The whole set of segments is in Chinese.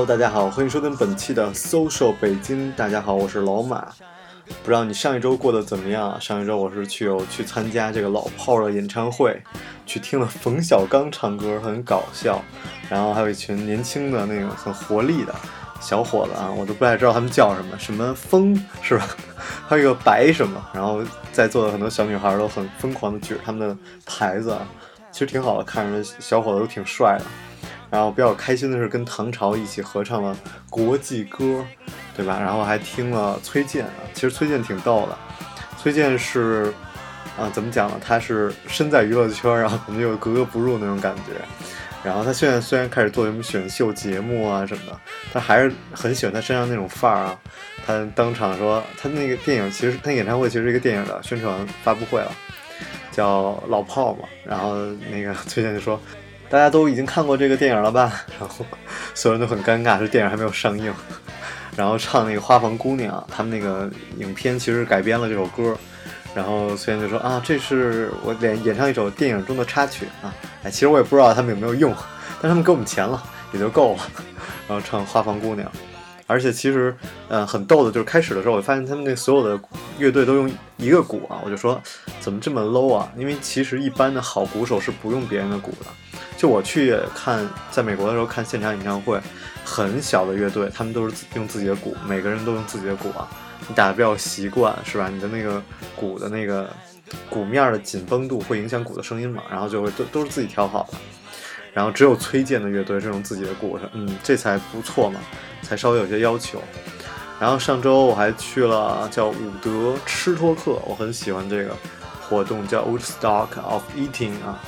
Hello，大家好，欢迎收听本期的 Social 北京。大家好，我是老马。不知道你上一周过得怎么样？上一周我是去有去参加这个老炮儿的演唱会，去听了冯小刚唱歌，很搞笑。然后还有一群年轻的那种很活力的小伙子啊，我都不太知道他们叫什么，什么风是吧？还有一个白什么。然后在座的很多小女孩都很疯狂的举着他们的牌子，其实挺好的，看着小伙子都挺帅的。然后比较开心的是跟唐朝一起合唱了国际歌，对吧？然后还听了崔健啊，其实崔健挺逗的。崔健是，啊，怎么讲呢？他是身在娱乐圈，然后可能又格格不入那种感觉。然后他现在虽然开始做什么选秀节目啊什么的，他还是很喜欢他身上那种范儿啊。他当场说，他那个电影其实他演唱会其实是一个电影的宣传发布会了，叫《老炮》嘛。然后那个 崔健就说。大家都已经看过这个电影了吧？然后所有人都很尴尬，这电影还没有上映。然后唱那个《花房姑娘》，他们那个影片其实改编了这首歌。然后虽然就说啊，这是我演演唱一首电影中的插曲啊。哎，其实我也不知道他们有没有用，但他们给我们钱了也就够了。然后唱《花房姑娘》。而且其实，嗯，很逗的，就是开始的时候，我发现他们那所有的乐队都用一个鼓啊，我就说怎么这么 low 啊？因为其实一般的好鼓手是不用别人的鼓的。就我去看在美国的时候看现场演唱会，很小的乐队，他们都是用自己的鼓，每个人都用自己的鼓啊，你打的比较习惯是吧？你的那个鼓的那个鼓面的紧绷度会影响鼓的声音嘛，然后就会都都是自己调好的。然后只有崔健的乐队是用自己的鼓，嗯，这才不错嘛，才稍微有些要求。然后上周我还去了叫伍德吃托克，我很喜欢这个活动，叫 Woodstock of Eating 啊。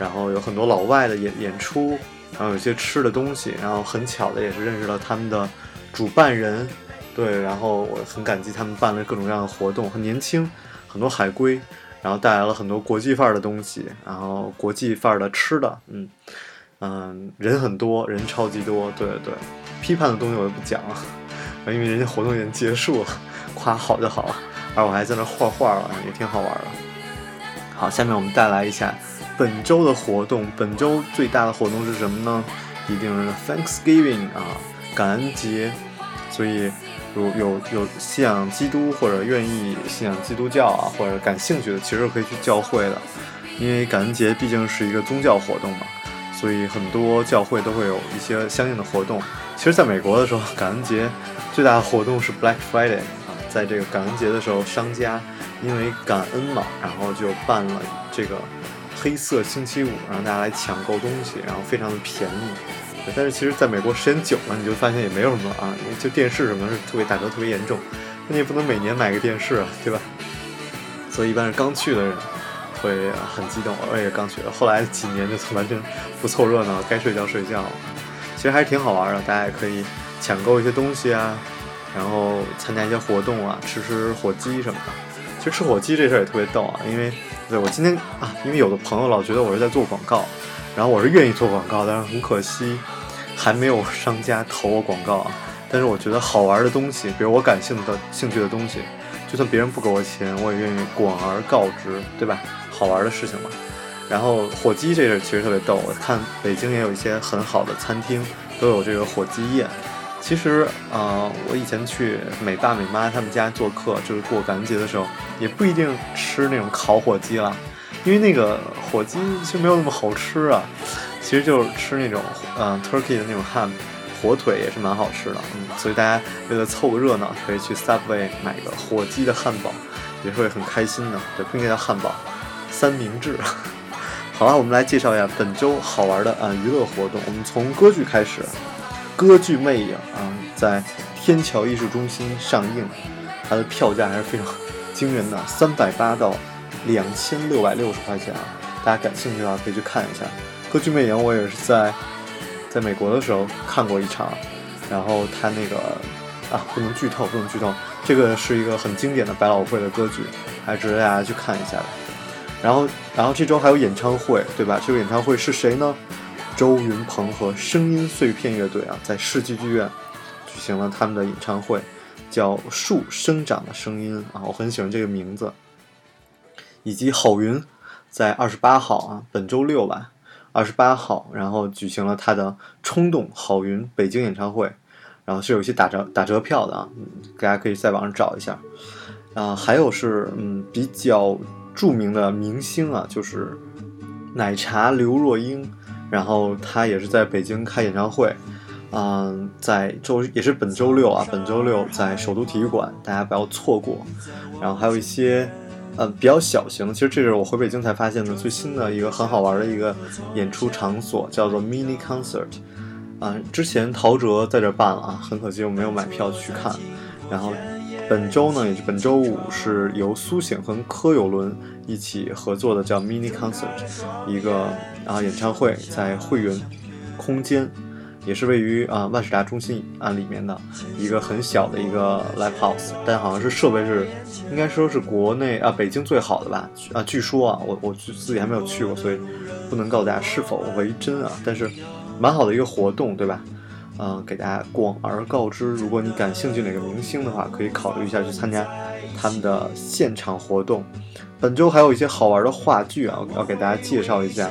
然后有很多老外的演演出，然后有些吃的东西，然后很巧的也是认识了他们的主办人，对，然后我很感激他们办了各种各样的活动，很年轻，很多海归，然后带来了很多国际范儿的东西，然后国际范儿的吃的，嗯。嗯，人很多，人超级多，对对，批判的东西我就不讲了，因为人家活动已经结束了，夸好就好了，而我还在那画画了，也挺好玩的。好，下面我们带来一下本周的活动，本周最大的活动是什么呢？一定是 Thanksgiving 啊，感恩节。所以有有有信仰基督或者愿意信仰基督教啊，或者感兴趣的，其实可以去教会的，因为感恩节毕竟是一个宗教活动嘛。所以很多教会都会有一些相应的活动。其实，在美国的时候，感恩节最大的活动是 Black Friday 啊，在这个感恩节的时候，商家因为感恩嘛，然后就办了这个黑色星期五，让大家来抢购东西，然后非常的便宜。但是，其实在美国时间久了，你就发现也没有什么啊，就电视什么是特别打折特别严重，那你也不能每年买个电视啊，对吧？所以一般是刚去的人。会很激动，我也刚去的。后来几年就完全不凑热闹，该睡觉睡觉了。其实还是挺好玩的，大家也可以抢购一些东西啊，然后参加一些活动啊，吃吃火鸡什么的。其实吃火鸡这事儿也特别逗啊，因为对我今天啊，因为有的朋友老觉得我是在做广告，然后我是愿意做广告，但是很可惜还没有商家投我广告啊。但是我觉得好玩的东西，比如我感兴趣的兴趣的东西，就算别人不给我钱，我也愿意广而告之，对吧？好玩的事情嘛，然后火鸡这事其实特别逗。我看北京也有一些很好的餐厅都有这个火鸡宴。其实呃，我以前去美爸美妈他们家做客，就是过感恩节的时候，也不一定吃那种烤火鸡了，因为那个火鸡就没有那么好吃啊。其实就是吃那种嗯 turkey 的那种汉火腿也是蛮好吃的。嗯，所以大家为了凑个热闹，可以去 Subway 买个火鸡的汉堡，也会很开心的。对，不应该叫汉堡。三明治，好了，我们来介绍一下本周好玩的啊娱乐活动。我们从歌剧开始，歌剧《魅影》啊在天桥艺术中心上映，它的票价还是非常惊人的，三百八到两千六百六十块钱啊！大家感兴趣的话可以去看一下。歌剧《魅影》我也是在在美国的时候看过一场，然后它那个啊不能剧透，不能剧透，这个是一个很经典的百老汇的歌剧，还值得大家去看一下的。然后，然后这周还有演唱会，对吧？这个演唱会是谁呢？周云鹏和声音碎片乐队啊，在世纪剧院举行了他们的演唱会，叫《树生长的声音》啊，我很喜欢这个名字。以及郝云在二十八号啊，本周六吧，二十八号，然后举行了他的冲动郝云北京演唱会，然后是有一些打折打折票的啊，大家可以在网上找一下。啊，还有是嗯比较著名的明星啊，就是奶茶刘若英，然后他也是在北京开演唱会，嗯，在周也是本周六啊，本周六在首都体育馆，大家不要错过。然后还有一些。呃，比较小型。其实这是我回北京才发现的最新的一个很好玩的一个演出场所，叫做 Mini Concert。啊，之前陶喆在这办了啊，很可惜我没有买票去看。然后本周呢，也是本周五，是由苏醒和柯有伦一起合作的，叫 Mini Concert，一个啊演唱会，在会员空间。也是位于啊万事达中心啊里面的一个很小的一个 live house，但好像是设备是应该说是国内啊北京最好的吧啊据说啊我我自己还没有去过，所以不能告诉大家是否为真啊，但是蛮好的一个活动对吧？嗯，给大家广而告之，如果你感兴趣哪个明星的话，可以考虑一下去参加他们的现场活动。本周还有一些好玩的话剧啊，要给大家介绍一下，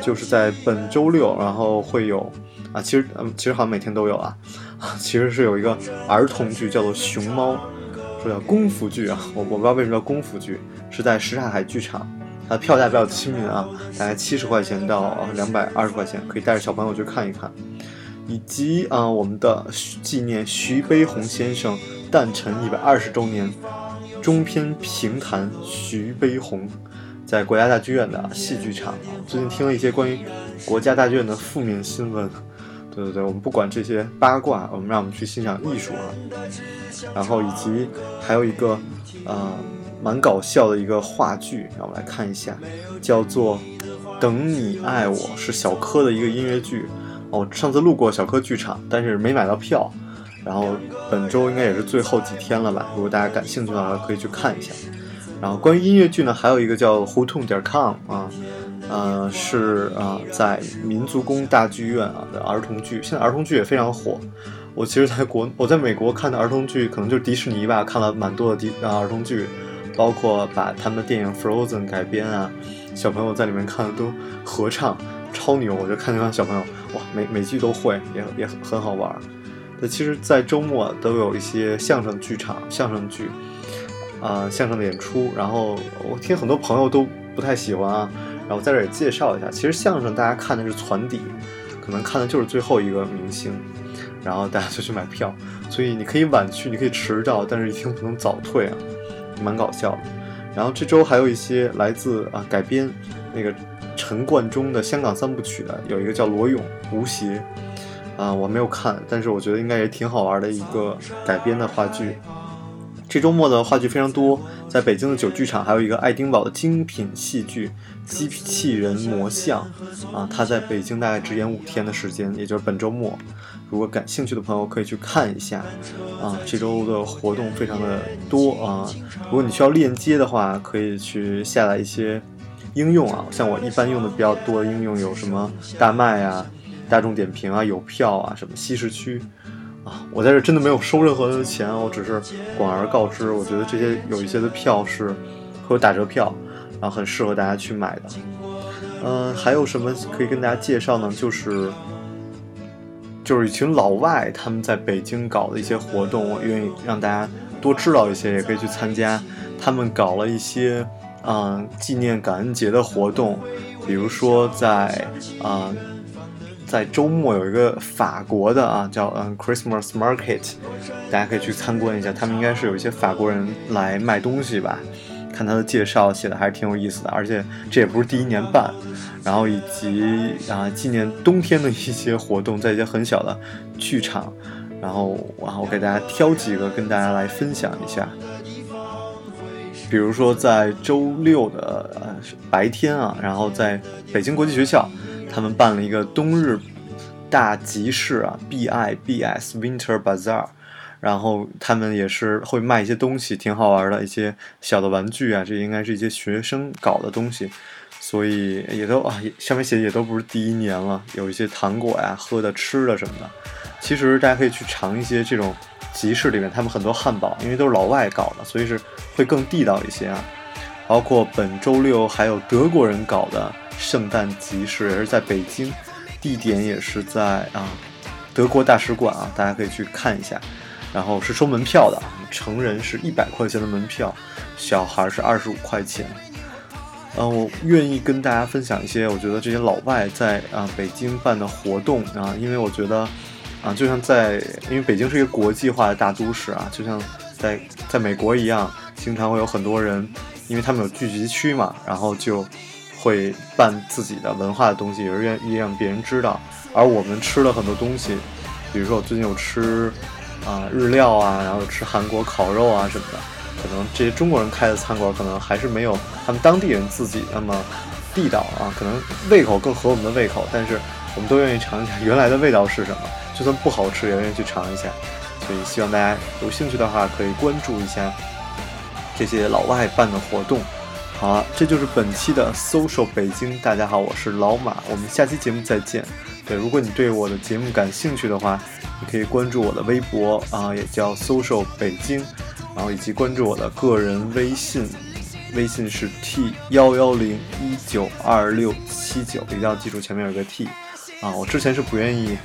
就是在本周六，然后会有。啊，其实嗯，其实好像每天都有啊，其实是有一个儿童剧叫做《熊猫》，说叫功夫剧啊，我我不知道为什么叫功夫剧，是在什刹海剧场，它的票价比较亲民啊，大概七十块钱到两百二十块钱，可以带着小朋友去看一看，以及啊，我们的纪念徐悲鸿先生诞辰一百二十周年中篇评弹徐悲鸿。在国家大剧院的戏剧场，最近听了一些关于国家大剧院的负面新闻。对对对，我们不管这些八卦，我们让我们去欣赏艺术啊。然后以及还有一个呃蛮搞笑的一个话剧，让我们来看一下，叫做《等你爱我》，是小柯的一个音乐剧。哦，上次路过小柯剧场，但是没买到票。然后本周应该也是最后几天了吧？如果大家感兴趣的话，可以去看一下。然后关于音乐剧呢，还有一个叫胡同点 com 啊，呃是啊，在民族宫大剧院啊的儿童剧，现在儿童剧也非常火。我其实在国我在美国看的儿童剧，可能就是迪士尼吧，看了蛮多的迪啊儿童剧，包括把他们的电影 Frozen 改编啊，小朋友在里面看的都合唱，超牛！我就看那帮小朋友，哇，每每句都会，也也很好玩。那其实，在周末都有一些相声剧场、相声剧。啊，相声的演出，然后我听很多朋友都不太喜欢啊，然后在这儿也介绍一下，其实相声大家看的是攒底，可能看的就是最后一个明星，然后大家就去买票，所以你可以晚去，你可以迟到，但是一定不能早退啊，蛮搞笑的。然后这周还有一些来自啊改编那个陈冠中的香港三部曲的，有一个叫罗勇吴邪，啊我没有看，但是我觉得应该也挺好玩的一个改编的话剧。这周末的话剧非常多，在北京的九剧场还有一个爱丁堡的精品戏剧《机器人魔像》啊，它在北京大概只演五天的时间，也就是本周末。如果感兴趣的朋友可以去看一下啊，这周的活动非常的多啊。如果你需要链接的话，可以去下载一些应用啊，像我一般用的比较多的应用有什么大麦啊、大众点评啊、有票啊、什么西市区。啊，我在这真的没有收任何的钱，我只是广而告之。我觉得这些有一些的票是会有打折票，然后很适合大家去买的。嗯，还有什么可以跟大家介绍呢？就是就是一群老外他们在北京搞的一些活动，我愿意让大家多知道一些，也可以去参加。他们搞了一些嗯纪念感恩节的活动，比如说在啊。在周末有一个法国的啊，叫嗯 Christmas Market，大家可以去参观一下。他们应该是有一些法国人来卖东西吧？看他的介绍写的还是挺有意思的，而且这也不是第一年办。然后以及啊今年冬天的一些活动，在一些很小的剧场。然后然后我给大家挑几个跟大家来分享一下。比如说在周六的呃白天啊，然后在北京国际学校。他们办了一个冬日大集市啊，B I B S Winter Bazaar，然后他们也是会卖一些东西，挺好玩的，一些小的玩具啊，这应该是一些学生搞的东西，所以也都啊，上面写的也都不是第一年了，有一些糖果呀、喝的、吃的什么的。其实大家可以去尝一些这种集市里面他们很多汉堡，因为都是老外搞的，所以是会更地道一些啊。包括本周六还有德国人搞的。圣诞集市，也是在北京，地点也是在啊德国大使馆啊，大家可以去看一下。然后是收门票的，成人是一百块钱的门票，小孩是二十五块钱。嗯，我愿意跟大家分享一些我觉得这些老外在啊北京办的活动啊，因为我觉得啊，就像在因为北京是一个国际化的大都市啊，就像在在美国一样，经常会有很多人，因为他们有聚集区嘛，然后就会办自己的文化的东西，也是愿意让别人知道。而我们吃了很多东西，比如说我最近有吃啊日料啊，然后吃韩国烤肉啊什么的。可能这些中国人开的餐馆，可能还是没有他们当地人自己那么地道啊，可能胃口更合我们的胃口。但是我们都愿意尝一下原来的味道是什么，就算不好吃也愿意去尝一下。所以希望大家有兴趣的话，可以关注一下这些老外办的活动。好了，这就是本期的 social 北京。大家好，我是老马，我们下期节目再见。对，如果你对我的节目感兴趣的话，你可以关注我的微博啊，也叫 social 北京。然后以及关注我的个人微信，微信是 t 幺幺零一九二六七九，一定要记住前面有个 t，啊，我之前是不愿意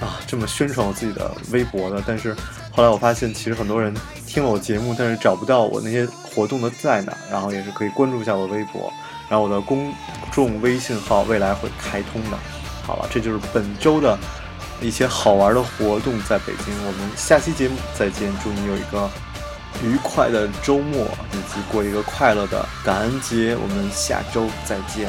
啊这么宣传我自己的微博的，但是后来我发现其实很多人听了我节目，但是找不到我那些活动的在哪，然后也是可以关注一下我的微博，然后我的公众微信号未来会开通的。好了，这就是本周的一些好玩的活动在北京，我们下期节目再见，祝你有一个。愉快的周末，以及过一个快乐的感恩节。我们下周再见。